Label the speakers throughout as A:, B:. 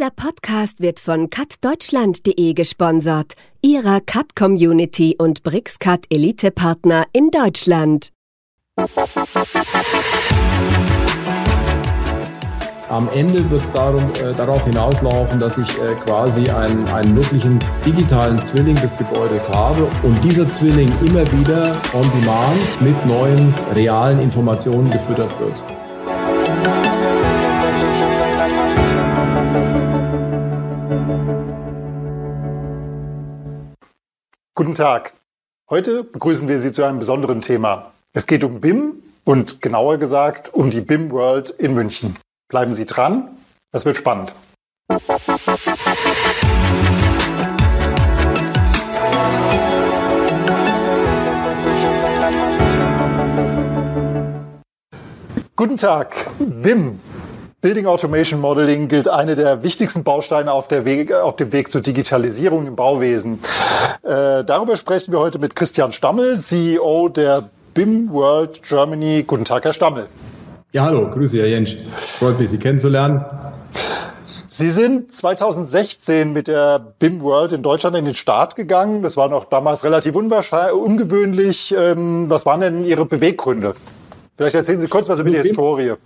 A: Dieser Podcast wird von cutdeutschland.de gesponsert, ihrer Cut-Community und BrixCut Elite-Partner in Deutschland.
B: Am Ende wird es äh, darauf hinauslaufen, dass ich äh, quasi einen, einen wirklichen digitalen Zwilling des Gebäudes habe und dieser Zwilling immer wieder on demand mit neuen realen Informationen gefüttert wird.
C: Guten Tag. Heute begrüßen wir Sie zu einem besonderen Thema. Es geht um BIM und genauer gesagt um die BIM World in München. Bleiben Sie dran, es wird spannend. Guten Tag, BIM. Building Automation Modeling gilt eine der wichtigsten Bausteine auf, Weg, auf dem Weg zur Digitalisierung im Bauwesen. Äh, darüber sprechen wir heute mit Christian Stammel, CEO der BIM World Germany. Guten Tag, Herr Stammel.
B: Ja, hallo, grüße Herr Jentsch. Freut mich, Sie kennenzulernen.
C: Sie sind 2016 mit der BIM World in Deutschland in den Start gegangen. Das war noch damals relativ ungewöhnlich. Ähm, was waren denn Ihre Beweggründe? Vielleicht erzählen Sie kurz was über die Historie.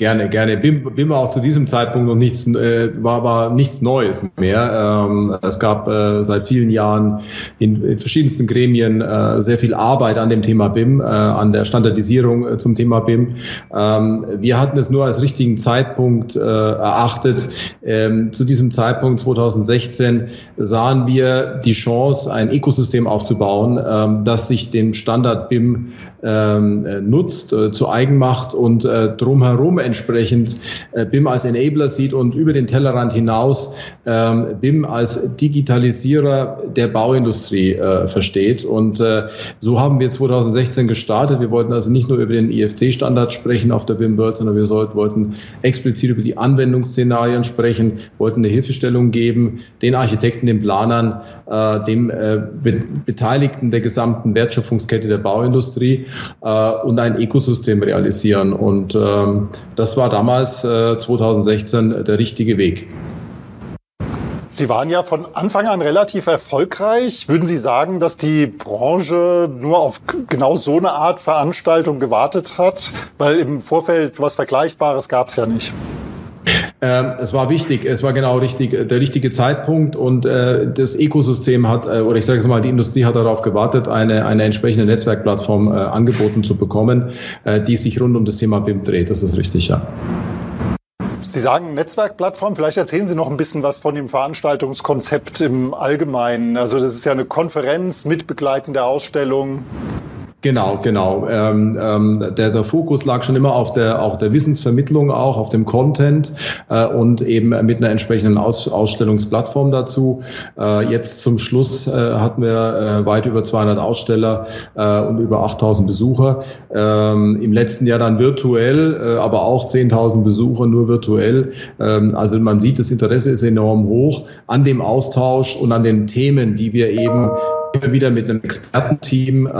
B: Gerne, gerne. BIM, war auch zu diesem Zeitpunkt noch nichts, äh, war, war nichts Neues mehr. Ähm, es gab äh, seit vielen Jahren in, in verschiedensten Gremien äh, sehr viel Arbeit an dem Thema BIM, äh, an der Standardisierung äh, zum Thema BIM. Ähm, wir hatten es nur als richtigen Zeitpunkt äh, erachtet. Ähm, zu diesem Zeitpunkt 2016 sahen wir die Chance, ein Ökosystem aufzubauen, ähm, das sich dem Standard BIM ähm, nutzt, äh, zu eigen macht und äh, drumherum entsprechend äh, BIM als Enabler sieht und über den Tellerrand hinaus ähm, BIM als Digitalisierer der Bauindustrie äh, versteht. Und äh, so haben wir 2016 gestartet. Wir wollten also nicht nur über den IFC-Standard sprechen auf der BIM World, sondern wir wollten explizit über die Anwendungsszenarien sprechen, wollten eine Hilfestellung geben, den Architekten, den Planern, äh, dem äh, Be Beteiligten der gesamten Wertschöpfungskette der Bauindustrie äh, und ein Ökosystem realisieren. Und ähm, das war damals äh, 2016 der richtige Weg.
C: Sie waren ja von Anfang an relativ erfolgreich. Würden Sie sagen, dass die Branche nur auf genau so eine Art Veranstaltung gewartet hat? Weil im Vorfeld was Vergleichbares gab es ja nicht.
B: Ähm, es war wichtig, es war genau richtig, der richtige Zeitpunkt und äh, das Ökosystem hat, äh, oder ich sage es mal, die Industrie hat darauf gewartet, eine, eine entsprechende Netzwerkplattform äh, angeboten zu bekommen, äh, die sich rund um das Thema BIM dreht. Das ist richtig, ja.
C: Sie sagen Netzwerkplattform. Vielleicht erzählen Sie noch ein bisschen was von dem Veranstaltungskonzept im Allgemeinen. Also das ist ja eine Konferenz mit begleitender Ausstellung.
B: Genau, genau. Ähm, ähm, der, der Fokus lag schon immer auf der, auch der Wissensvermittlung, auch auf dem Content äh, und eben mit einer entsprechenden Aus, Ausstellungsplattform dazu. Äh, jetzt zum Schluss äh, hatten wir äh, weit über 200 Aussteller äh, und über 8000 Besucher. Ähm, Im letzten Jahr dann virtuell, äh, aber auch 10.000 Besucher nur virtuell. Ähm, also man sieht, das Interesse ist enorm hoch an dem Austausch und an den Themen, die wir eben wieder mit einem Expertenteam äh,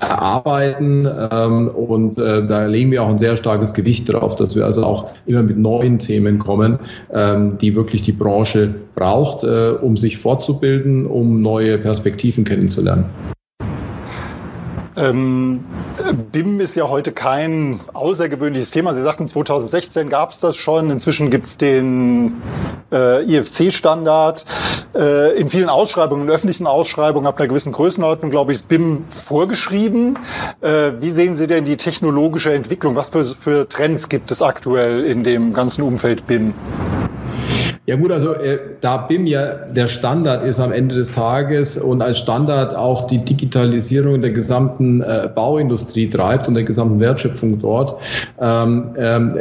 B: erarbeiten ähm, und äh, da legen wir auch ein sehr starkes Gewicht darauf, dass wir also auch immer mit neuen Themen kommen, ähm, die wirklich die Branche braucht, äh, um sich fortzubilden, um neue Perspektiven kennenzulernen.
C: Ähm, BIM ist ja heute kein außergewöhnliches Thema. Sie sagten, 2016 gab es das schon. Inzwischen gibt es den äh, IFC-Standard. Äh, in vielen Ausschreibungen, in öffentlichen Ausschreibungen ab einer gewissen Größenordnung, glaube ich, ist BIM vorgeschrieben. Äh, wie sehen Sie denn die technologische Entwicklung? Was für, für Trends gibt es aktuell in dem ganzen Umfeld BIM?
B: Ja gut, also äh, da BIM ja der Standard ist am Ende des Tages und als Standard auch die Digitalisierung der gesamten äh, Bauindustrie treibt und der gesamten Wertschöpfung dort, ähm, ähm,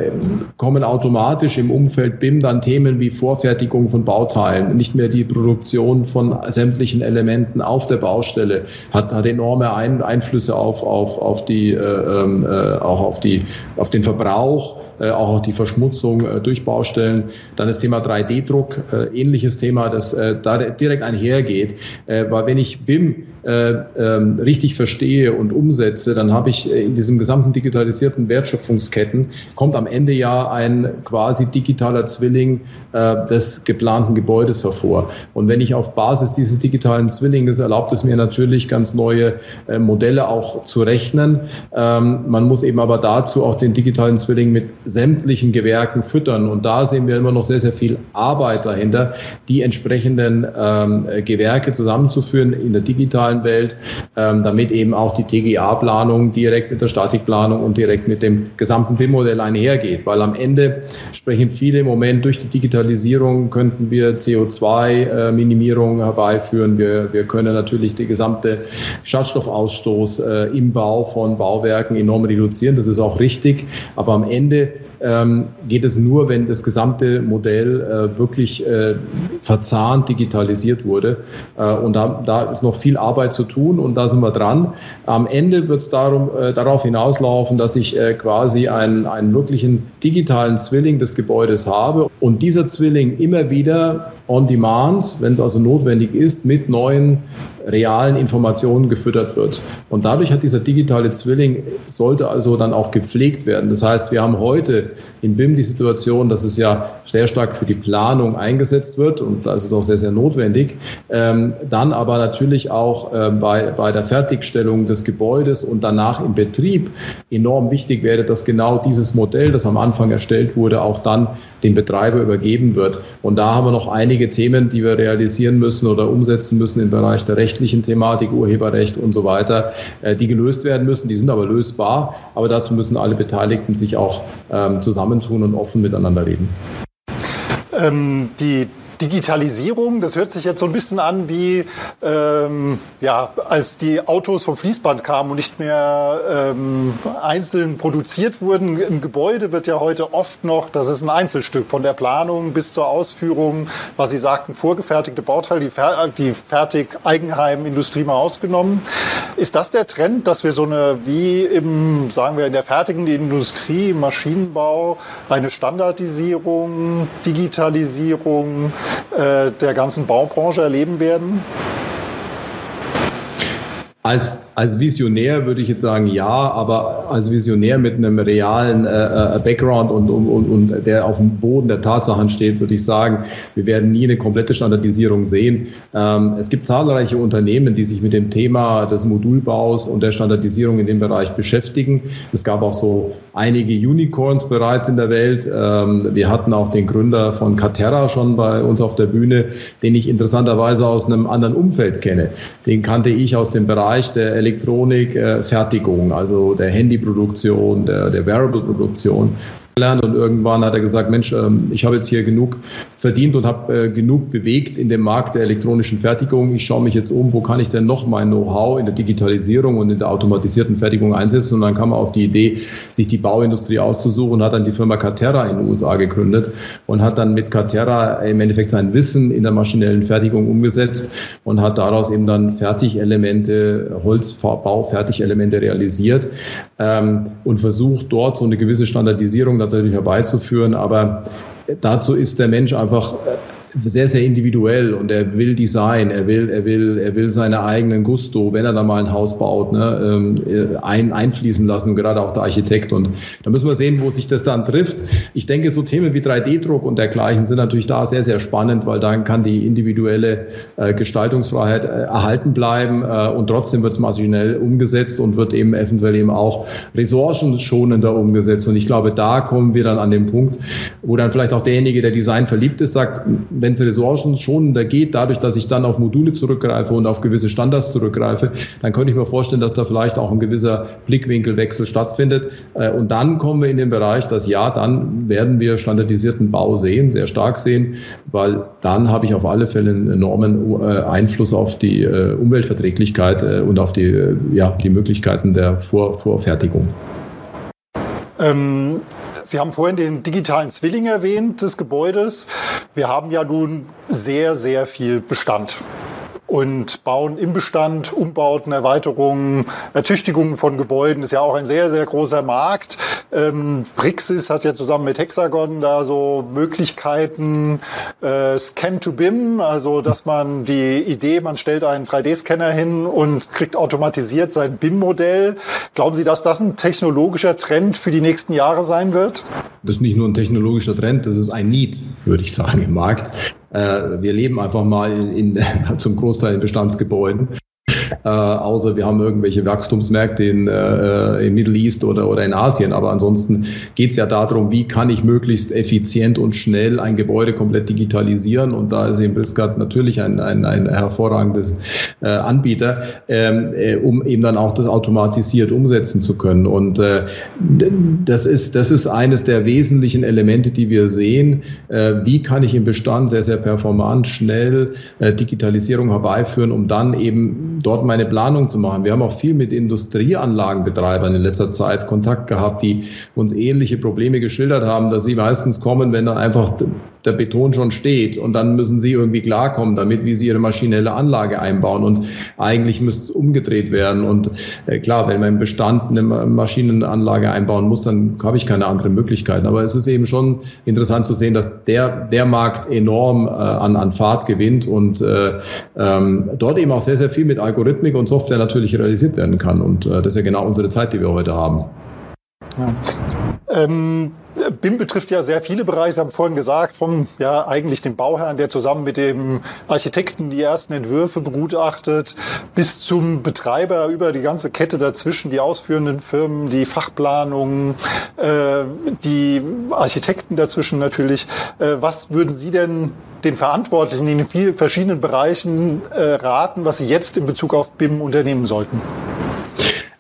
B: kommen automatisch im Umfeld BIM dann Themen wie Vorfertigung von Bauteilen, nicht mehr die Produktion von sämtlichen Elementen auf der Baustelle, hat, hat enorme Ein Einflüsse auf, auf, auf die, äh, ähm, äh, auch auf die, auf den Verbrauch, äh, auch auf die Verschmutzung äh, durch Baustellen. Dann das Thema 3D-Druck, äh, ähnliches Thema, das da direkt einhergeht. weil wenn ich BIM äh, richtig verstehe und umsetze, dann habe ich in diesem gesamten digitalisierten Wertschöpfungsketten, kommt am Ende ja ein quasi digitaler Zwilling äh, des geplanten Gebäudes hervor. Und wenn ich auf Basis dieses digitalen Zwillings erlaubt es mir natürlich ganz neue äh, Modelle auch zu rechnen. Ähm, man muss eben aber dazu auch den digitalen Zwilling mit sämtlichen Gewerken füttern. Und da sehen wir immer noch sehr, sehr viel Arbeit dahinter, die entsprechenden ähm, Gewerke zusammenzuführen in der digitalen Welt, ähm, damit eben auch die TGA-Planung direkt mit der Statikplanung und direkt mit dem gesamten BIM-Modell einhergeht. Weil am Ende sprechen viele im Moment durch die Digitalisierung könnten wir CO2-Minimierung herbeiführen. Wir, wir können natürlich die gesamte Schadstoffausstoß äh, im Bau von Bauwerken enorm reduzieren. Das ist auch richtig. Aber am Ende geht es nur, wenn das gesamte Modell äh, wirklich äh, verzahnt digitalisiert wurde. Äh, und da, da ist noch viel Arbeit zu tun und da sind wir dran. Am Ende wird es darauf hinauslaufen, dass ich quasi einen, einen wirklichen digitalen Zwilling des Gebäudes habe und dieser Zwilling immer wieder on demand, wenn es also notwendig ist, mit neuen realen Informationen gefüttert wird. Und dadurch hat dieser digitale Zwilling, sollte also dann auch gepflegt werden. Das heißt, wir haben heute in BIM die Situation, dass es ja sehr stark für die Planung eingesetzt wird und da ist es auch sehr, sehr notwendig. Ähm, dann aber natürlich auch äh, bei, bei der Fertigstellung des Gebäudes und danach im Betrieb enorm wichtig wäre, dass genau dieses Modell, das am Anfang erstellt wurde, auch dann dem Betreiber übergeben wird. Und da haben wir noch einige Themen, die wir realisieren müssen oder umsetzen müssen im Bereich der rechtlichen Thematik, Urheberrecht und so weiter, äh, die gelöst werden müssen. Die sind aber lösbar. Aber dazu müssen alle Beteiligten sich auch ähm, zusammentun und offen miteinander reden.
C: Ähm, die Digitalisierung, das hört sich jetzt so ein bisschen an wie ähm, ja, als die Autos vom Fließband kamen und nicht mehr ähm, einzeln produziert wurden. Im Gebäude wird ja heute oft noch, das ist ein Einzelstück von der Planung bis zur Ausführung, was Sie sagten, vorgefertigte Bauteile, die, fer die fertig Eigenheim-Industrie mal ausgenommen. Ist das der Trend, dass wir so eine, wie im, sagen wir, in der fertigen Industrie, Maschinenbau, eine Standardisierung, Digitalisierung, der ganzen Baubranche erleben werden?
B: Als, als Visionär würde ich jetzt sagen ja, aber als Visionär mit einem realen äh, äh, Background und, und, und der auf dem Boden der Tatsachen steht, würde ich sagen, wir werden nie eine komplette Standardisierung sehen. Ähm, es gibt zahlreiche Unternehmen, die sich mit dem Thema des Modulbaus und der Standardisierung in dem Bereich beschäftigen. Es gab auch so einige Unicorns bereits in der Welt. Ähm, wir hatten auch den Gründer von Caterra schon bei uns auf der Bühne, den ich interessanterweise aus einem anderen Umfeld kenne. Den kannte ich aus dem Bereich Bereich der Elektronikfertigung, also der Handyproduktion, der, der Wearable-Produktion lernen und irgendwann hat er gesagt, Mensch, ähm, ich habe jetzt hier genug verdient und habe äh, genug bewegt in dem Markt der elektronischen Fertigung. Ich schaue mich jetzt um, wo kann ich denn noch mein Know-how in der Digitalisierung und in der automatisierten Fertigung einsetzen? Und dann kam er auf die Idee, sich die Bauindustrie auszusuchen und hat dann die Firma Caterra in den USA gegründet und hat dann mit Caterra im Endeffekt sein Wissen in der maschinellen Fertigung umgesetzt und hat daraus eben dann Fertigelemente, Holzbau-Fertigelemente realisiert ähm, und versucht dort so eine gewisse Standardisierung natürlich herbeizuführen. Aber dazu ist der Mensch einfach äh, sehr, sehr individuell und er will Design, er will, er will, er will seine eigenen Gusto, wenn er da mal ein Haus baut, ne, ähm, ein, einfließen lassen, gerade auch der Architekt. Und da müssen wir sehen, wo sich das dann trifft. Ich denke, so Themen wie 3D-Druck und dergleichen sind natürlich da sehr, sehr spannend, weil dann kann die individuelle äh, Gestaltungsfreiheit äh, erhalten bleiben äh, und trotzdem wird es maschinell umgesetzt und wird eben eventuell eben auch ressourcenschonender umgesetzt. Und ich glaube, da kommen wir dann an den Punkt, wo dann vielleicht auch derjenige, der Design verliebt ist, sagt, wenn es ressourcenschonender geht, dadurch, dass ich dann auf Module zurückgreife und auf gewisse Standards zurückgreife, dann könnte ich mir vorstellen, dass da vielleicht auch ein gewisser Blickwinkelwechsel stattfindet. Äh, und dann kommen wir in den Bereich, dass ja, dann werden wir standardisierten Bau sehen, sehr stark sehen, weil dann habe ich auf alle Fälle einen enormen äh, Einfluss auf die äh, Umweltverträglichkeit und auf die, ja, die Möglichkeiten der Vor Vorfertigung.
C: Ähm Sie haben vorhin den digitalen Zwilling erwähnt des Gebäudes. Wir haben ja nun sehr, sehr viel Bestand und bauen im Bestand Umbauten, Erweiterungen, Ertüchtigungen von Gebäuden ist ja auch ein sehr, sehr großer Markt. Ähm, Brixis hat ja zusammen mit Hexagon da so Möglichkeiten, äh, Scan to BIM, also dass man die Idee, man stellt einen 3D-Scanner hin und kriegt automatisiert sein BIM-Modell. Glauben Sie, dass das ein technologischer Trend für die nächsten Jahre sein wird?
B: Das ist nicht nur ein technologischer Trend, das ist ein Need, würde ich sagen, im Markt. Äh, wir leben einfach mal in, in, zum Großteil in Bestandsgebäuden äh, außer wir haben irgendwelche Wachstumsmärkte in, äh, im Middle East oder, oder in Asien. Aber ansonsten geht es ja darum, wie kann ich möglichst effizient und schnell ein Gebäude komplett digitalisieren. Und da ist eben Briscat natürlich ein, ein, ein hervorragendes äh, Anbieter, ähm, äh, um eben dann auch das automatisiert umsetzen zu können. Und äh, das, ist, das ist eines der wesentlichen Elemente, die wir sehen. Äh, wie kann ich im Bestand sehr, sehr performant, schnell äh, Digitalisierung herbeiführen, um dann eben dort meine Planung zu machen. Wir haben auch viel mit Industrieanlagenbetreibern in letzter Zeit Kontakt gehabt, die uns ähnliche Probleme geschildert haben, dass sie meistens kommen, wenn dann einfach der Beton schon steht und dann müssen sie irgendwie klarkommen damit, wie sie ihre maschinelle Anlage einbauen und eigentlich müsste es umgedreht werden und äh, klar, wenn man im Bestand eine Maschinenanlage einbauen muss, dann habe ich keine anderen Möglichkeiten, aber es ist eben schon interessant zu sehen, dass der, der Markt enorm äh, an, an Fahrt gewinnt und äh, ähm, dort eben auch sehr, sehr viel mit Algorithmik und Software natürlich realisiert werden kann und äh, das ist ja genau unsere Zeit, die wir heute haben.
C: Ja. Ähm BIM betrifft ja sehr viele Bereiche. Sie haben vorhin gesagt, vom ja eigentlich dem Bauherrn, der zusammen mit dem Architekten die ersten Entwürfe begutachtet, bis zum Betreiber über die ganze Kette dazwischen, die ausführenden Firmen, die Fachplanungen, äh, die Architekten dazwischen natürlich. Äh, was würden Sie denn den Verantwortlichen in den vielen verschiedenen Bereichen äh, raten, was sie jetzt in Bezug auf BIM unternehmen sollten?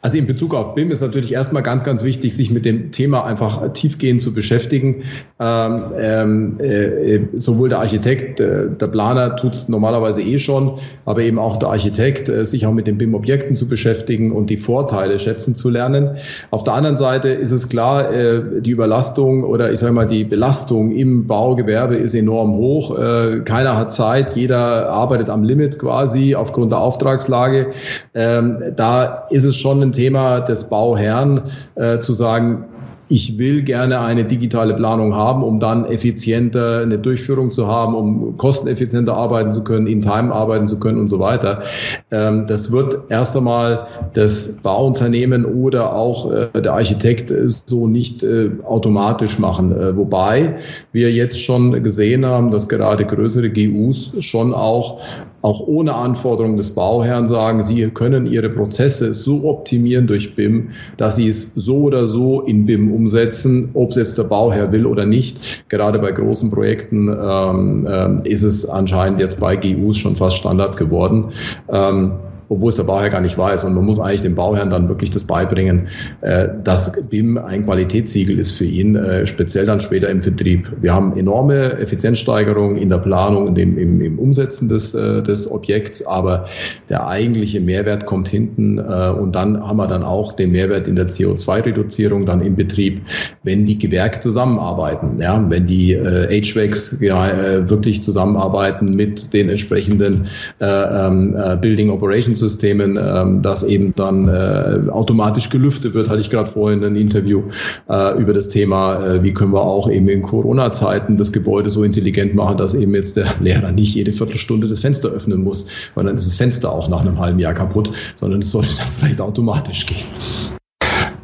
B: Also in Bezug auf BIM ist natürlich erstmal ganz, ganz wichtig, sich mit dem Thema einfach tiefgehend zu beschäftigen. Ähm, ähm äh, sowohl der Architekt, äh, der Planer tut es normalerweise eh schon, aber eben auch der Architekt, äh, sich auch mit den BIM-Objekten zu beschäftigen und die Vorteile schätzen zu lernen. Auf der anderen Seite ist es klar, äh, die Überlastung oder ich sage mal die Belastung im Baugewerbe ist enorm hoch. Äh, keiner hat Zeit, jeder arbeitet am Limit quasi aufgrund der Auftragslage. Ähm, da ist es schon ein Thema des Bauherrn äh, zu sagen, ich will gerne eine digitale Planung haben, um dann effizienter eine Durchführung zu haben, um kosteneffizienter arbeiten zu können, in Time arbeiten zu können und so weiter. Ähm, das wird erst einmal das Bauunternehmen oder auch äh, der Architekt so nicht äh, automatisch machen. Äh, wobei wir jetzt schon gesehen haben, dass gerade größere GUs schon auch auch ohne Anforderungen des Bauherrn sagen, sie können ihre Prozesse so optimieren durch BIM, dass sie es so oder so in BIM umsetzen, ob es jetzt der Bauherr will oder nicht. Gerade bei großen Projekten ähm, äh, ist es anscheinend jetzt bei GUs schon fast Standard geworden. Ähm, obwohl es der Bauherr gar nicht weiß. Und man muss eigentlich dem Bauherrn dann wirklich das beibringen, äh, dass BIM ein Qualitätssiegel ist für ihn, äh, speziell dann später im Vertrieb. Wir haben enorme Effizienzsteigerungen in der Planung und im, im, im Umsetzen des, äh, des Objekts, aber der eigentliche Mehrwert kommt hinten und dann haben wir dann auch den Mehrwert in der CO2-Reduzierung dann im Betrieb, wenn die Gewerke zusammenarbeiten, ja, wenn die äh, HVACs ja, wirklich zusammenarbeiten mit den entsprechenden äh, ähm, Building Operations Systemen, ähm, dass eben dann äh, automatisch gelüftet wird, hatte ich gerade vorhin ein Interview äh, über das Thema, äh, wie können wir auch eben in Corona-Zeiten das Gebäude so intelligent machen, dass eben jetzt der Lehrer nicht jede Viertelstunde das Fenster öffnen muss, weil dann ist das Fenster auch nach einem halben Jahr kaputt, sondern es sollte dann vielleicht automatisch gehen.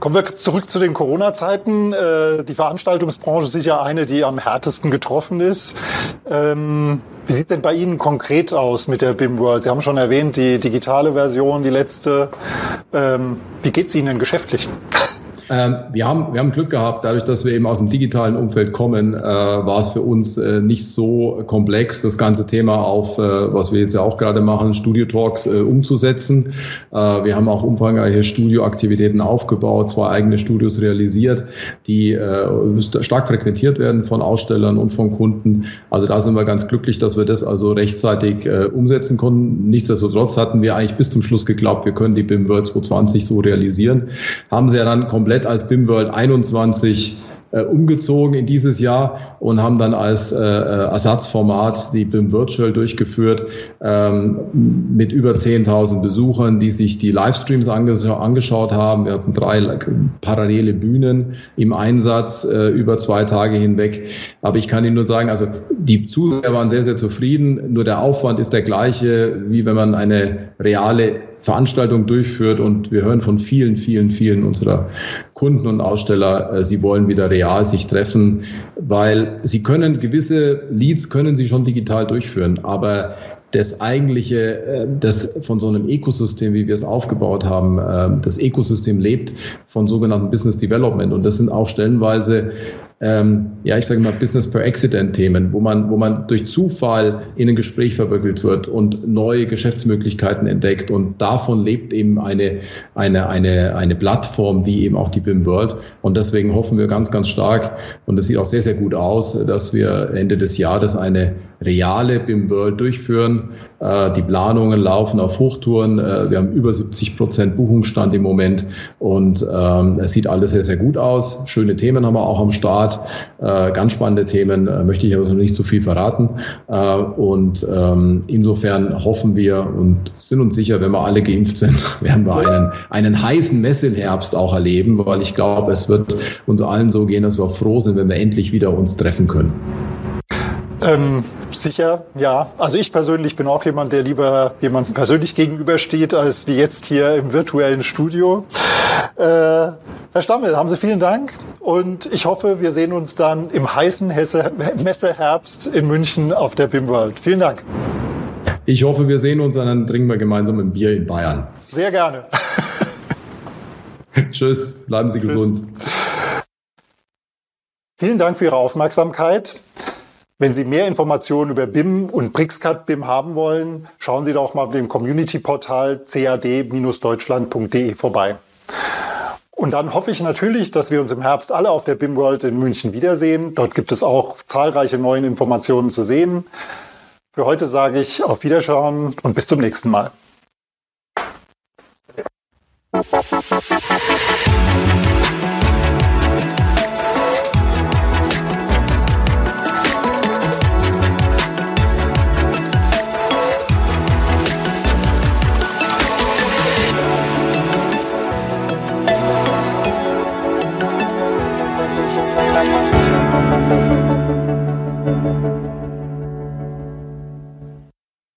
C: Kommen wir zurück zu den Corona-Zeiten. Äh, die Veranstaltungsbranche ist sicher eine, die am härtesten getroffen ist. Ähm, wie sieht denn bei Ihnen konkret aus mit der BIM World? Sie haben schon erwähnt, die digitale Version, die letzte. Ähm, wie geht es Ihnen denn geschäftlich?
B: Ähm, wir, haben, wir haben Glück gehabt, dadurch, dass wir eben aus dem digitalen Umfeld kommen, äh, war es für uns äh, nicht so komplex, das ganze Thema auf, äh, was wir jetzt ja auch gerade machen, Studio Talks äh, umzusetzen. Äh, wir haben auch umfangreiche Studioaktivitäten aufgebaut, zwei eigene Studios realisiert, die äh, stark frequentiert werden von Ausstellern und von Kunden. Also da sind wir ganz glücklich, dass wir das also rechtzeitig umsetzen konnten. Nichtsdestotrotz hatten wir eigentlich bis zum Schluss geglaubt, wir können die BIM World 2020 so realisieren. Haben sie ja dann komplett komplett als BIM World 21 äh, umgezogen in dieses Jahr und haben dann als äh, Ersatzformat die BIM Virtual durchgeführt ähm, mit über 10.000 Besuchern, die sich die Livestreams anges angeschaut haben. Wir hatten drei parallele Bühnen im Einsatz äh, über zwei Tage hinweg. Aber ich kann Ihnen nur sagen, also die Zuseher waren sehr, sehr zufrieden. Nur der Aufwand ist der gleiche, wie wenn man eine reale Veranstaltung durchführt und wir hören von vielen, vielen, vielen unserer Kunden und Aussteller, äh, sie wollen wieder real sich treffen, weil sie können gewisse Leads können sie schon digital durchführen, aber das eigentliche, äh, das von so einem Ökosystem, wie wir es aufgebaut haben, äh, das Ökosystem lebt von sogenannten Business Development. Und das sind auch stellenweise ähm, ja, ich sage mal Business per Accident-Themen, wo man, wo man durch Zufall in ein Gespräch verwickelt wird und neue Geschäftsmöglichkeiten entdeckt. Und davon lebt eben eine, eine, eine, eine Plattform wie eben auch die BIM World. Und deswegen hoffen wir ganz, ganz stark, und es sieht auch sehr, sehr gut aus, dass wir Ende des Jahres eine reale BIM World durchführen. Äh, die Planungen laufen auf Hochtouren. Äh, wir haben über 70 Prozent Buchungsstand im Moment und ähm, es sieht alles sehr, sehr gut aus. Schöne Themen haben wir auch am Start. Äh, ganz spannende Themen, möchte ich aber noch nicht zu so viel verraten. Und ähm, insofern hoffen wir und sind uns sicher, wenn wir alle geimpft sind, werden wir einen, einen heißen Messelherbst auch erleben, weil ich glaube, es wird uns allen so gehen, dass wir froh sind, wenn wir endlich wieder uns treffen können.
C: Ähm, sicher, ja. Also ich persönlich bin auch jemand, der lieber jemandem persönlich gegenübersteht, als wie jetzt hier im virtuellen Studio. Äh, Herr Stammel, haben Sie vielen Dank und ich hoffe, wir sehen uns dann im heißen Hesse Messeherbst in München auf der BIM World. Vielen Dank.
B: Ich hoffe, wir sehen uns und dann trinken wir gemeinsam ein Bier in Bayern.
C: Sehr gerne.
B: Tschüss, bleiben Sie Tschüss. gesund.
C: Vielen Dank für Ihre Aufmerksamkeit. Wenn Sie mehr Informationen über BIM und BRICSCAT BIM haben wollen, schauen Sie doch mal auf dem Community-Portal cad-deutschland.de vorbei. Und dann hoffe ich natürlich, dass wir uns im Herbst alle auf der BIM World in München wiedersehen. Dort gibt es auch zahlreiche neue Informationen zu sehen. Für heute sage ich auf Wiederschauen und bis zum nächsten Mal.